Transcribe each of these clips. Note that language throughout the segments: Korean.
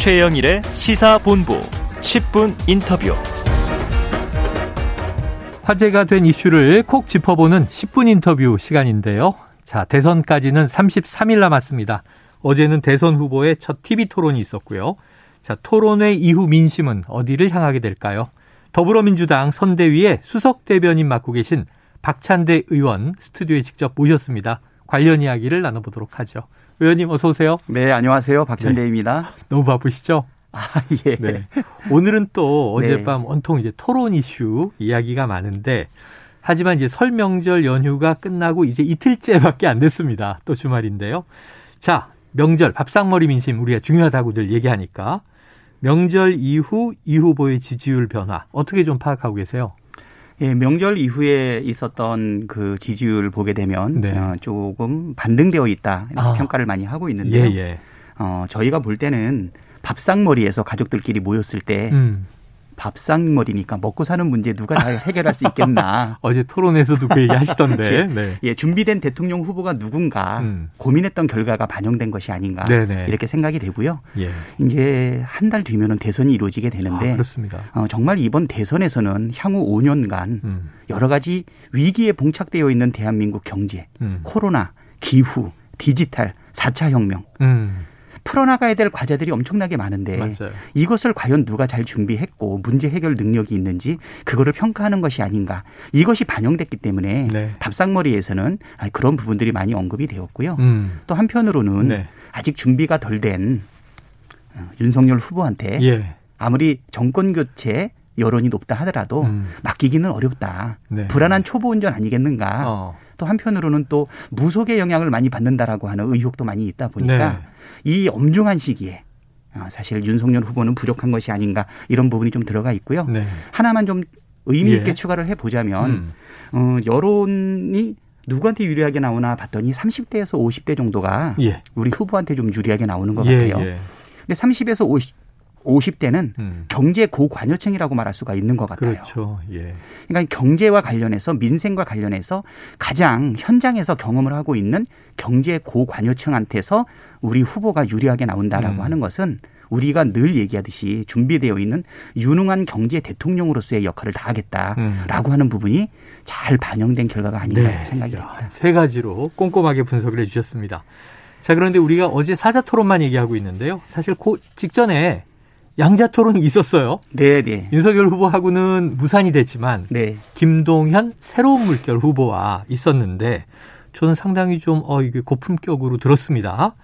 최영일의 시사본부 10분 인터뷰. 화제가 된 이슈를 콕 짚어보는 10분 인터뷰 시간인데요. 자, 대선까지는 33일 남았습니다. 어제는 대선 후보의 첫 TV 토론이 있었고요. 자, 토론회 이후 민심은 어디를 향하게 될까요? 더불어민주당 선대위의 수석 대변인 맡고 계신 박찬대 의원 스튜디오에 직접 모셨습니다. 관련 이야기를 나눠보도록 하죠. 의원님 어서 오세요. 네, 안녕하세요. 박찬대입니다. 네. 너무 바쁘시죠? 아, 예. 네. 오늘은 또 어젯밤 네. 온통 이제 토론 이슈 이야기가 많은데 하지만 이제 설 명절 연휴가 끝나고 이제 이틀째밖에 안 됐습니다. 또 주말인데요. 자, 명절 밥상머리 민심 우리가 중요하다고들 얘기하니까 명절 이후 이 후보의 지지율 변화 어떻게 좀 파악하고 계세요? 예, 명절 이후에 있었던 그 지지율 보게 되면 네. 어, 조금 반등되어 있다 아. 평가를 많이 하고 있는데요. 예, 예. 어, 저희가 볼 때는 밥상머리에서 가족들끼리 모였을 때 음. 밥상머리니까 먹고 사는 문제 누가 다 해결할 수 있겠나. 어제 토론에서도 그 얘기 하시던데. 예, 네. 예, 준비된 대통령 후보가 누군가 음. 고민했던 결과가 반영된 것이 아닌가. 네네. 이렇게 생각이 되고요. 예. 이제 한 달 뒤면은 대선이 이루어지게 되는데. 아, 그렇습니다. 어, 정말 이번 대선에서는 향후 5년간 음. 여러 가지 위기에 봉착되어 있는 대한민국 경제, 음. 코로나, 기후, 디지털, 4차 혁명. 음. 풀어나가야 될 과제들이 엄청나게 많은데 맞아요. 이것을 과연 누가 잘 준비했고 문제 해결 능력이 있는지 그거를 평가하는 것이 아닌가 이것이 반영됐기 때문에 네. 답상머리에서는 그런 부분들이 많이 언급이 되었고요. 음. 또 한편으로는 네. 아직 준비가 덜된 어, 윤석열 후보한테 예. 아무리 정권 교체 여론이 높다 하더라도 음. 맡기기는 어렵다. 네. 불안한 초보 운전 아니겠는가. 어. 또 한편으로는 또 무속의 영향을 많이 받는다라고 하는 의혹도 많이 있다 보니까 네. 이 엄중한 시기에 어, 사실 윤석열 후보는 부족한 것이 아닌가 이런 부분이 좀 들어가 있고요. 네. 하나만 좀 의미 있게 예. 추가를 해 보자면 음. 어, 여론이 누구한테 유리하게 나오나 봤더니 30대에서 50대 정도가 예. 우리 후보한테 좀 유리하게 나오는 것 예, 같아요. 예. 근데 30에서 50 50대는 음. 경제 고관여층이라고 말할 수가 있는 것 같아요. 그렇죠. 예. 그러니까 경제와 관련해서 민생과 관련해서 가장 현장에서 경험을 하고 있는 경제 고관여층한테서 우리 후보가 유리하게 나온다라고 음. 하는 것은 우리가 늘 얘기하듯이 준비되어 있는 유능한 경제 대통령으로서의 역할을 다하겠다라고 음. 하는 부분이 잘 반영된 결과가 아닌가 네. 생각이 듭니다. 세 가지로 꼼꼼하게 분석을 해 주셨습니다. 자, 그런데 우리가 어제 사자 토론만 얘기하고 있는데요. 사실 그 직전에 양자 토론이 있었어요. 네, 네. 윤석열 후보하고는 무산이 됐지만 네. 김동현 새로운 물결 후보와 있었는데 저는 상당히 좀 어 이게 고품격으로 들었습니다.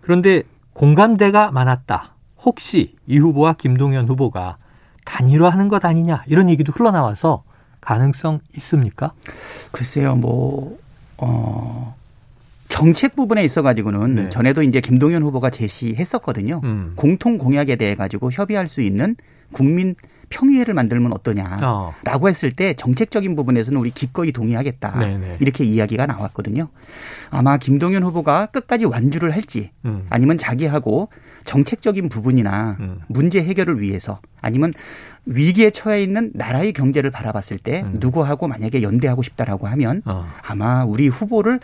그런데 공감대가 많았다. 혹시 이 후보와 김동현 후보가 단일화하는 것 아니냐 이런 얘기도 흘러나와서 가능성 있습니까? 글쎄요, 뭐 어. 정책 부분에 있어 가지고는 네. 전에도 이제 김동연 후보가 제시했었거든요. 음. 공통 공약에 대해 가지고 협의할 수 있는 국민 평의회를 만들면 어떠냐라고 어. 했을 때 정책적인 부분에서는 우리 기꺼이 동의하겠다 네네. 네. 이렇게 이야기가 나왔거든요. 아마 김동연 후보가 끝까지 완주를 할지 음. 아니면 자기하고 정책적인 부분이나 음. 문제 해결을 위해서 아니면 위기에 처해 있는 나라의 경제를 바라봤을 때 음. 누구하고 만약에 연대하고 싶다라고 하면 어. 아마 우리 후보를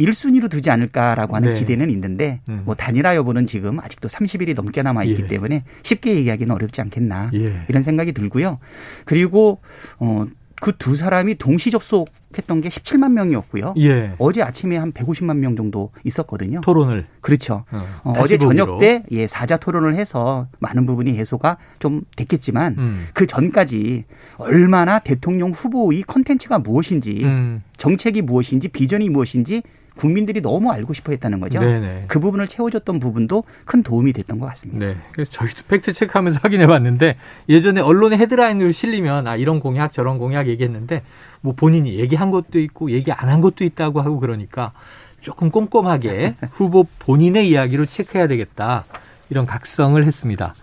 1순위로 두지 않을까라고 하는 네. 기대는 있는데 음. 뭐 단일화 여부는 지금 아직도 30일이 넘게 남아 있기 예. 때문에 쉽게 얘기하기는 어렵지 않겠나 예. 이런 생각이 들고요. 그리고 어 그 두 사람이 동시 접속했던 게 17만 명이었고요. 예. 어제 아침에 한 150만 명 정도 있었거든요. 토론을 그렇죠. 어, 제 저녁 때 예, 4자 토론을 해서 많은 부분이 해소가 좀 됐겠지만 음. 그 전까지 얼마나 대통령 후보의 컨텐츠가 무엇인지 음. 정책이 무엇인지 비전이 무엇인지 국민들이 너무 알고 싶어 했다는 거죠. 네네. 그 부분을 채워줬던 부분도 큰 도움이 됐던 것 같습니다. 네. 그래서 저희도 팩트 체크하면서 확인해 봤는데 예전에 언론의 헤드라인을 실리면 아, 이런 공약 저런 공약 얘기했는데 뭐 본인이 얘기한 것도 있고 얘기 안 한 것도 있다고 하고 그러니까 조금 꼼꼼하게 후보 본인의 이야기로 체크해야 되겠다. 이런 각성을 했습니다.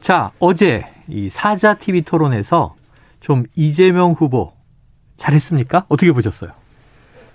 자, 어제 이 사자 TV 토론에서 좀 이재명 후보 잘했습니까? 어떻게 보셨어요?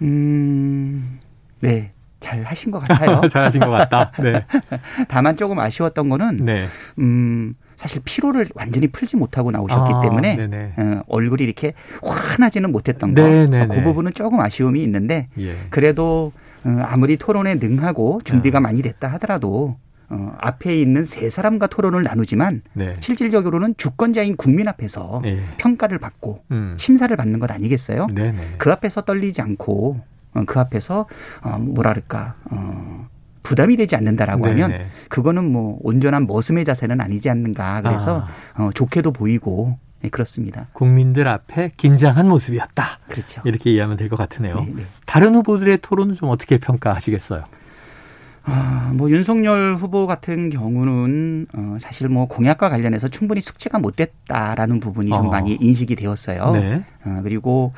음, 네. 잘 하신 것 같아요. 잘 하신 것 같다. 네. 다만 조금 아쉬웠던 거는, 네. 음, 사실 피로를 완전히 풀지 못하고 나오셨기 아, 때문에 어, 얼굴이 이렇게 환하지는 못했던 거. 네네네. 그 부분은 조금 아쉬움이 있는데 예. 그래도 어, 아무리 토론에 능하고 준비가 아. 많이 됐다 하더라도 어, 앞에 있는 세 사람과 토론을 나누지만 네. 실질적으로는 주권자인 국민 앞에서 네. 평가를 받고 음. 심사를 받는 것 아니겠어요? 네네. 네. 그 앞에서 떨리지 않고 어, 그 앞에서 어, 뭐랄까 어, 부담이 되지 않는다라고 네네. 하면 그거는 뭐 온전한 머슴의 자세는 아니지 않는가 그래서 아. 어, 좋게도 보이고 네, 그렇습니다. 국민들 앞에 긴장한 모습이었다. 그렇죠. 이렇게 이해하면 될 것 같으네요. 네네. 다른 후보들의 토론은 좀 어떻게 평가하시겠어요? 아, 뭐 윤석열 후보 같은 경우는 어, 사실 뭐 공약과 관련해서 충분히 숙지가 못 됐다라는 부분이 좀 어. 많이 인식이 되었어요. 네. 어, 그리고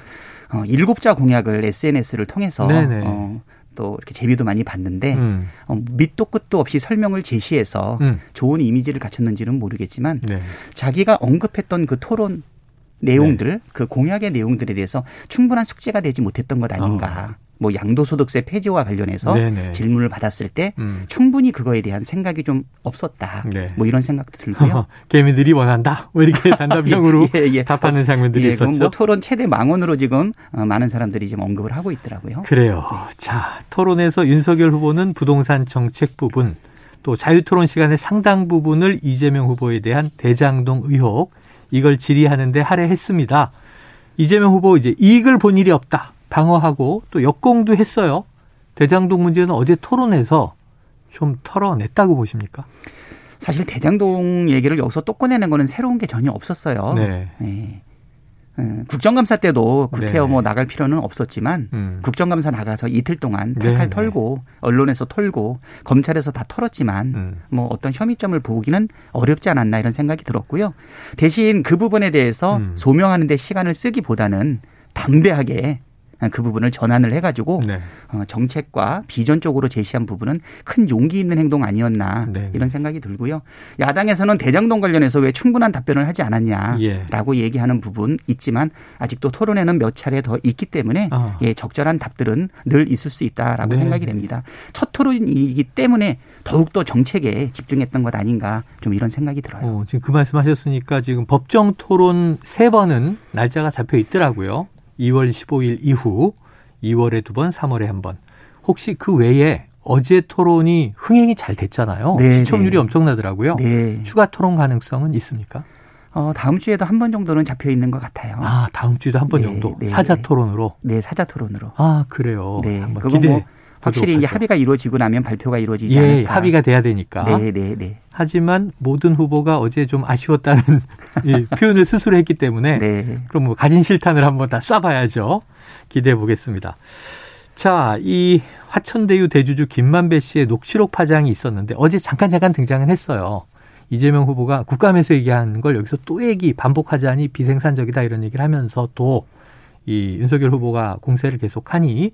어, 일곱자 공약을 SNS를 통해서 어, 또 이렇게 재미도 많이 봤는데 음. 어, 밑도 끝도 없이 설명을 제시해서 음. 좋은 이미지를 갖췄는지는 모르겠지만 네. 자기가 언급했던 그 토론 내용들, 네. 그 공약의 내용들에 대해서 충분한 숙지가 되지 못했던 것 아닌가. 어. 뭐 양도소득세 폐지와 관련해서 네네. 질문을 받았을 때 음. 충분히 그거에 대한 생각이 좀 없었다. 네. 뭐 이런 생각도 들고요. 개미들이 원한다. 뭐 이렇게 단답형으로 예, 예. 답하는 장면들이 예, 있었죠. 뭐 토론 최대 망언으로 지금 어, 많은 사람들이 지금 언급을 하고 있더라고요. 그래요. 네. 자 토론에서 윤석열 후보는 부동산 정책 부분 또 자유토론 시간의 상당 부분을 이재명 후보에 대한 대장동 의혹 이걸 질의하는데 할애했습니다. 이재명 후보 이제 이익을 본 일이 없다. 방어하고 또 역공도 했어요. 대장동 문제는 어제 토론에서 좀 털어냈다고 보십니까? 사실 대장동 얘기를 여기서 또 꺼내는 거는 새로운 게 전혀 없었어요. 네. 네. 음, 국정감사 때도 구태여 네. 뭐 나갈 필요는 없었지만 음. 국정감사 나가서 이틀 동안 탈탈 네. 털고 언론에서 털고 검찰에서 다 털었지만 음. 뭐 어떤 혐의점을 보기는 어렵지 않았나 이런 생각이 들었고요. 대신 그 부분에 대해서 음. 소명하는 데 시간을 쓰기보다는 담대하게 그 부분을 전환을 해가지고 네. 어, 정책과 비전 쪽으로 제시한 부분은 큰 용기 있는 행동 아니었나 네. 이런 생각이 들고요. 야당에서는 대장동 관련해서 왜 충분한 답변을 하지 않았냐라고 예. 얘기하는 부분 있지만 아직도 토론에는 몇 차례 더 있기 때문에 어. 예, 적절한 답들은 늘 있을 수 있다라고 네. 생각이 됩니다. 첫 토론이기 때문에 더욱더 정책에 집중했던 것 아닌가 좀 이런 생각이 들어요. 어, 지금 그 말씀하셨으니까 지금 법정 토론 세 번은 날짜가 잡혀 있더라고요. 2월 15일 이후 2월에 두 번, 3월에 한 번. 혹시 그 외에 어제 토론이 흥행이 잘 됐잖아요. 네, 시청률이 네. 엄청나더라고요. 네. 추가 토론 가능성은 있습니까? 어, 다음 주에도 한 번 정도는 잡혀 있는 것 같아요. 아, 다음 주에도 한번 네, 정도 네, 사자 토론으로. 네, 사자 토론으로. 아, 그래요. 네, 한번 기대. 뭐 확실히 이제 합의가 이루어지고 나면 발표가 이루어지지 예, 않을까. 합의가 돼야 되니까. 네, 네, 네. 하지만 모든 후보가 어제 좀 아쉬웠다는 이 표현을 스스로 했기 때문에 네. 그럼 뭐 가진 실탄을 한번 다 쏴봐야죠. 기대해 보겠습니다. 자, 이 화천대유 대주주 김만배 씨의 녹취록 파장이 있었는데 어제 잠깐 잠깐 등장은 했어요. 이재명 후보가 국감에서 얘기한 걸 여기서 또 얘기 반복하자니 비생산적이다 이런 얘기를 하면서 또 이 윤석열 후보가 공세를 계속하니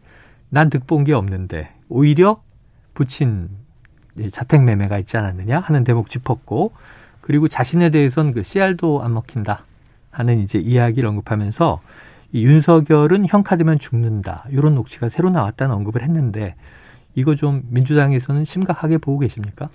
난 득본 게 없는데 오히려 부친 자택 매매가 있지 않았느냐 하는 대목 짚었고 그리고 자신에 대해선 그 씨알도 안 먹힌다 하는 이제 이야기를 언급하면서 이 윤석열은 형 카드면 죽는다. 이런 녹취가 새로 나왔다는 언급을 했는데 이거 좀 민주당에서는 심각하게 보고 계십니까?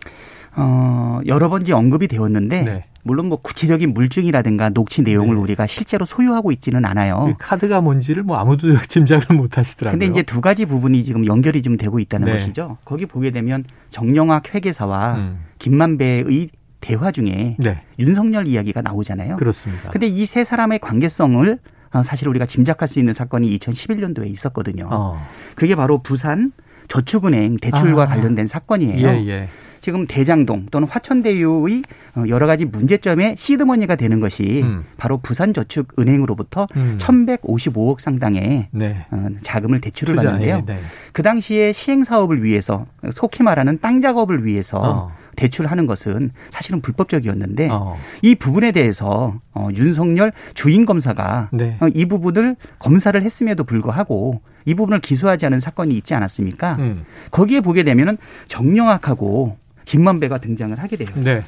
어, 여러 번 이제 언급이 되었는데 네. 물론 뭐 구체적인 물증이라든가 녹취 내용을 네. 우리가 실제로 소유하고 있지는 않아요. 그 카드가 뭔지를 뭐 아무도 짐작을 못 하시더라고요. 근데 이제 두 가지 부분이 지금 연결이 좀 되고 있다는 네. 것이죠. 거기 보게 되면 정영학 회계사와 음. 김만배의 대화 중에 네. 윤석열 이야기가 나오잖아요. 그렇습니다. 근데 이 세 사람의 관계성을 어, 사실 우리가 짐작할 수 있는 사건이 2011년도에 있었거든요. 어. 그게 바로 부산 저축은행 대출과 아. 관련된 사건이에요. 예, 예. 지금 대장동 또는 화천대유의 어, 여러 가지 문제점의 시드머니가 되는 것이 음. 바로 부산저축은행으로부터 음. 1,155억 상당의 네. 어, 자금을 대출을 투자, 받는데요. 예, 네. 그 당시에 시행 사업을 위해서 속히 말하는 땅 작업을 위해서 어. 대출하는 것은 사실은 불법적이었는데 어. 이 부분에 대해서 어, 윤석열 주인 검사가 네. 어, 이 부분을 검사를 했음에도 불구하고 이 부분을 기소하지 않은 사건이 있지 않았습니까? 음. 거기에 보게 되면은 정영학하고 김만배가 등장을 하게 돼요. 네.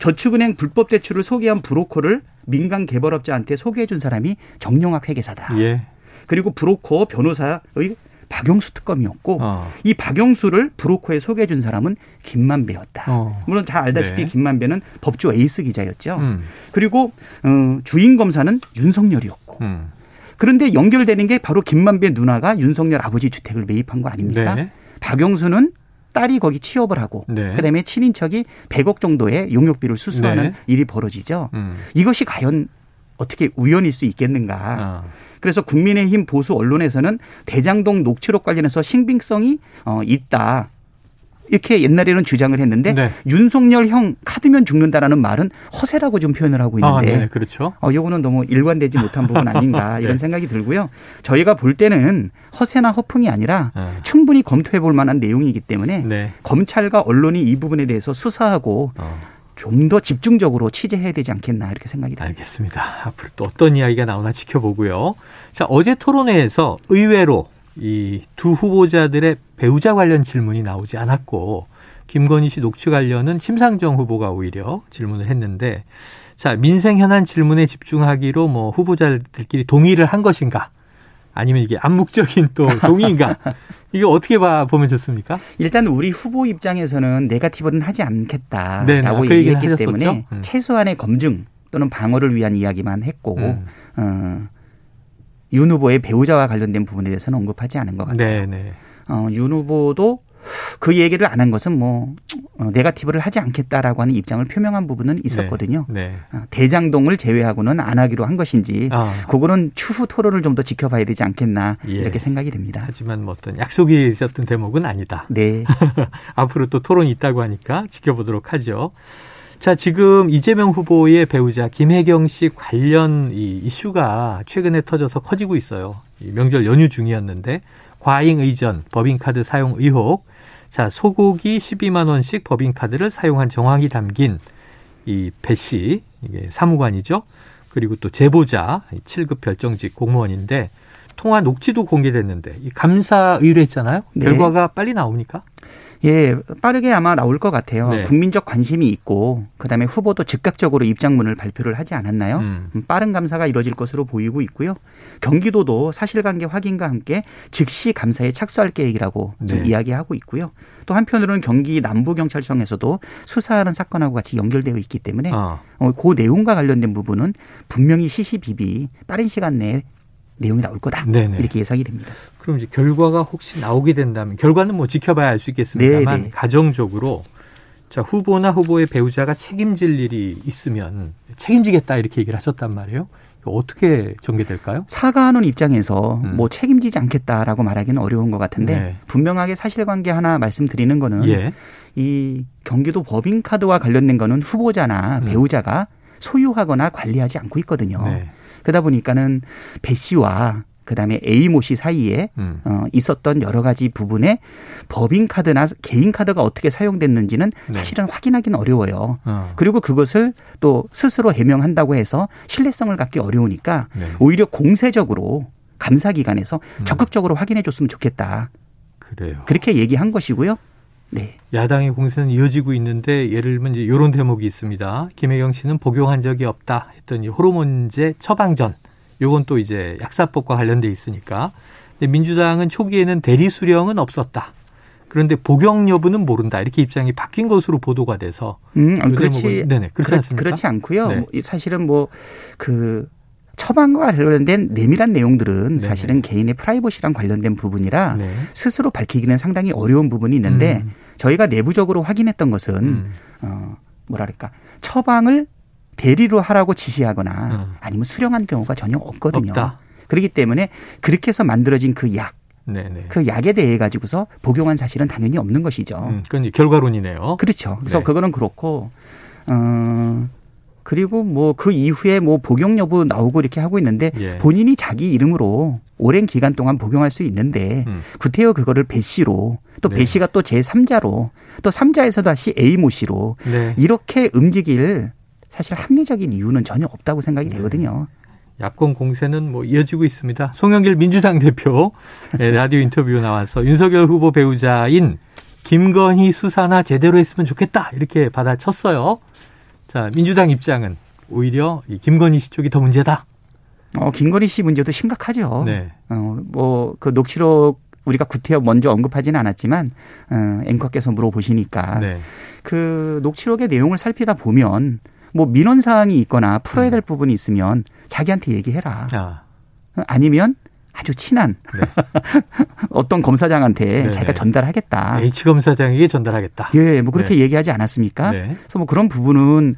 저축은행 불법 대출을 소개한 브로커를 민간 개발업자한테 소개해 준 사람이 정영학 회계사다. 예. 그리고 브로커 변호사의 박영수 특검이었고 어. 이 박영수를 브로커에 소개해 준 사람은 김만배였다. 어. 물론 다 알다시피 네. 김만배는 법조 에이스 기자였죠. 음. 그리고 어, 주인 검사는 윤석열이었고. 음. 그런데 연결되는 게 바로 김만배 누나가 윤석열 아버지 주택을 매입한 거 아닙니까? 네. 박영수는 딸이 거기 취업을 하고 네. 그다음에 친인척이 100억 정도의 용역비를 수수하는 네. 일이 벌어지죠. 음. 이것이 과연 어떻게 우연일 수 있겠는가? 아. 그래서 국민의힘 보수 언론에서는 대장동 녹취록 관련해서 신빙성이 어 있다. 이렇게 옛날에는 주장을 했는데 네. 윤석열 형 카드면 죽는다라는 말은 허세라고 좀 표현을 하고 있는데 아, 네, 그렇죠. 어 요거는 너무 일관되지 못한 부분 아닌가 이런 네. 생각이 들고요. 저희가 볼 때는 허세나 허풍이 아니라 네. 충분히 검토해 볼 만한 내용이기 때문에 네. 검찰과 언론이 이 부분에 대해서 수사하고 어. 좀더 집중적으로 취재해야 되지 않겠나 이렇게 생각이 듭니다. 알겠습니다. 앞으로 또 어떤 이야기가 나오나 지켜보고요. 자, 어제 토론회에서 의외로 이 두 후보자들의 배우자 관련 질문이 나오지 않았고 김건희 씨 녹취 관련은 심상정 후보가 오히려 질문을 했는데 자, 민생 현안 질문에 집중하기로 뭐 후보자들끼리 동의를 한 것인가? 아니면 이게 암묵적인 또 동의인가? 이게 어떻게 봐 보면 좋습니까? 일단 우리 후보 입장에서는 네가티브는 하지 않겠다라고 네, 네. 그 얘기했기 때문에 음. 최소한의 검증 또는 방어를 위한 이야기만 했고 음. 어, 윤 후보의 배우자와 관련된 부분에 대해서는 언급하지 않은 것 같아요. 네, 네. 어, 윤 후보도 그 얘기를 안 한 것은 뭐 어, 네가티브를 하지 않겠다라고 하는 입장을 표명한 부분은 있었거든요. 네, 네. 어, 대장동을 제외하고는 안 하기로 한 것인지 아. 그거는 추후 토론을 좀 더 지켜봐야 되지 않겠나 예. 이렇게 생각이 됩니다. 하지만 뭐 어떤 약속이 있었던 대목은 아니다. 네. 앞으로 또 토론이 있다고 하니까 지켜보도록 하죠. 자, 지금 이재명 후보의 배우자 김혜경 씨 관련 이 이슈가 최근에 터져서 커지고 있어요. 명절 연휴 중이었는데 과잉 의전, 법인카드 사용 의혹, 자, 소고기 12만 원씩 법인카드를 사용한 정황이 담긴 이 배 씨, 이게 사무관이죠. 그리고 또 제보자, 7급 별정직 공무원인데 통화 녹취도 공개됐는데 이 감사 의뢰했잖아요. 네. 결과가 빨리 나옵니까? 예, 빠르게 아마 나올 것 같아요. 네. 국민적 관심이 있고 그다음에 후보도 즉각적으로 입장문을 발표를 하지 않았나요? 음. 음. 빠른 감사가 이뤄질 것으로 보이고 있고요. 경기도도 사실관계 확인과 함께 즉시 감사에 착수할 계획이라고 네. 좀 이야기하고 있고요. 또 한편으로는 경기 남부경찰청에서도 수사하는 사건하고 같이 연결되어 있기 때문에 아. 어, 그 내용과 관련된 부분은 분명히 시시비비 빠른 시간 내에 내용이 나올 거다. 네네. 이렇게 예상이 됩니다. 그럼 이제 결과가 혹시 나오게 된다면 결과는 뭐 지켜봐야 알 수 있겠습니다만 네네. 가정적으로 자 후보나 후보의 배우자가 책임질 일이 있으면 책임지겠다 이렇게 얘기를 하셨단 말이에요. 어떻게 전개될까요? 사과하는 입장에서 음. 뭐 책임지지 않겠다라고 말하기는 어려운 것 같은데 네. 분명하게 사실관계 하나 말씀드리는 거는 예. 이 경기도 법인카드와 관련된 거는 후보자나 음. 배우자가 소유하거나 관리하지 않고 있거든요. 네. 그러다 보니까는 배 씨와 그다음에 A 모씨 사이에 음. 어, 있었던 여러 가지 부분에 법인 카드나 개인 카드가 어떻게 사용됐는지는 네. 사실은 확인하기는 어려워요. 어. 그리고 그것을 또 스스로 해명한다고 해서 신뢰성을 갖기 어려우니까 네. 오히려 공세적으로 감사 기관에서 음. 적극적으로 확인해 줬으면 좋겠다. 그래요. 그렇게 얘기한 것이고요. 네. 야당의 공세는 이어지고 있는데 예를 들면 이제 이런 대목이 있습니다. 김혜경 씨는 복용한 적이 없다 했더니 호르몬제 처방전. 요건 또 이제 약사법과 관련돼 있으니까. 근데 민주당은 초기에는 대리 수령은 없었다. 그런데 복용 여부는 모른다 이렇게 입장이 바뀐 것으로 보도가 돼서 음 그렇지 네네 그렇지 그렇, 않습니까? 그렇지 않고요. 네. 사실은 뭐 그 처방과 관련된 내밀한 내용들은. 사실은 개인의 프라이버시랑 관련된 부분이라 네. 스스로 밝히기는 상당히 어려운 부분이 있는데 음. 저희가 내부적으로 확인했던 것은 음. 어 뭐랄까 처방을 대리로 하라고 지시하거나 음. 아니면 수령한 경우가 전혀 없거든요. 없다. 그렇기 때문에 그렇게 해서 만들어진 그 약, 네네. 그 약에 대해 가지고서 복용한 사실은 당연히 없는 것이죠. 음, 그건 결과론이네요. 그렇죠. 그래서 네. 그거는 그렇고 어 그리고 뭐 그 이후에 뭐 복용 여부 나오고 이렇게 하고 있는데 예. 본인이 자기 이름으로 오랜 기간 동안 복용할 수 있는데 음. 구태여 그거를 배 씨로 또배 씨가 네. 또 제 3자로 또 3자에서 다시 A 모 씨로 네. 이렇게 움직일 사실 합리적인 이유는 전혀 없다고 생각이 네. 되거든요. 야권 공세는 뭐 이어지고 있습니다. 송영길 민주당 대표 네, 라디오 인터뷰 나와서 윤석열 후보 배우자인 김건희 수사나 제대로 했으면 좋겠다 이렇게 받아쳤어요. 자 민주당 입장은 오히려 이 김건희 씨 쪽이 더 문제다. 어 김건희 씨 문제도 심각하죠. 네. 어 뭐 그 녹취록 우리가 구태여 먼저 언급하지는 않았지만 어, 앵커께서 물어보시니까 네. 그 녹취록의 내용을 살피다 보면 뭐 민원 사항이 있거나 풀어야 될 음. 부분이 있으면 자기한테 얘기해라. 아. 아니면 아주 친한 네. 어떤 검사장한테 네네. 자기가 전달하겠다. H 검사장에게 전달하겠다. 예, 뭐 그렇게 네. 얘기하지 않았습니까? 네. 그래서 뭐 그런 부분은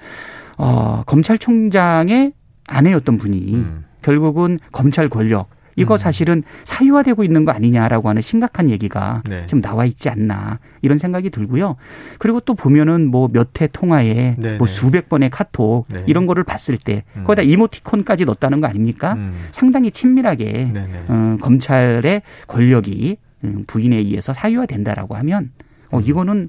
어, 검찰총장의 아내였던 분이 음. 결국은 검찰 권력 이거 음. 사실은 사유화되고 있는 거 아니냐라고 하는 심각한 얘기가 네. 지금 나와 있지 않나 이런 생각이 들고요. 그리고 또 보면은 뭐 몇 회 통화에 네, 뭐 네. 수백 번의 카톡 네. 이런 거를 봤을 때 음. 거기다 이모티콘까지 넣었다는 거 아닙니까? 음. 상당히 친밀하게 어, 검찰의 권력이 음, 부인에 의해서 사유화된다라고 하면 어, 음. 이거는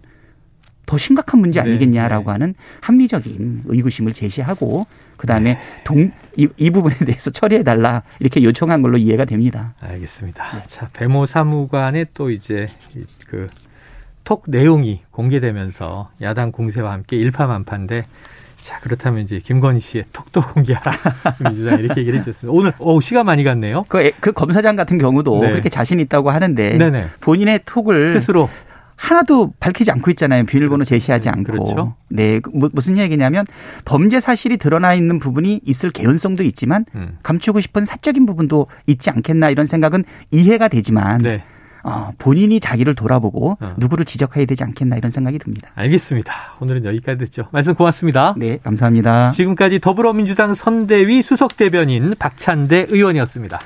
더 심각한 문제 네, 아니겠냐라고 네. 하는 합리적인 의구심을 제시하고 그다음에 네. 동, 이, 이, 부분에 대해서 처리해 달라 이렇게 요청한 걸로 이해가 됩니다. 알겠습니다. 네. 자, 배모 사무관의 또 이제 그 톡 내용이 공개되면서 야당 공세와 함께 일파만파인데 자, 그렇다면 이제 김건희 씨의 톡도 공개하라. 민주당 이렇게 얘기를 해주셨습니다. 오늘, 오, 시간 많이 갔네요. 그, 그 검사장 같은 경우도 네. 그렇게 자신 있다고 하는데 네네. 본인의 톡을 스스로 하나도 밝히지 않고 있잖아요. 비밀번호. 제시하지 않고. 그렇죠. 네. 그 뭐, 무슨 얘기냐면 범죄 사실이 드러나 있는 부분이 있을 개연성도 있지만 음. 감추고 싶은 사적인 부분도 있지 않겠나 이런 생각은 이해가 되지만 네. 어, 본인이 자기를 돌아보고 어. 누구를 지적해야 되지 않겠나 이런 생각이 듭니다. 알겠습니다. 오늘은 여기까지 듣죠. 말씀 고맙습니다. 네, 감사합니다. 지금까지 더불어민주당 선대위 수석 대변인 박찬대 의원이었습니다.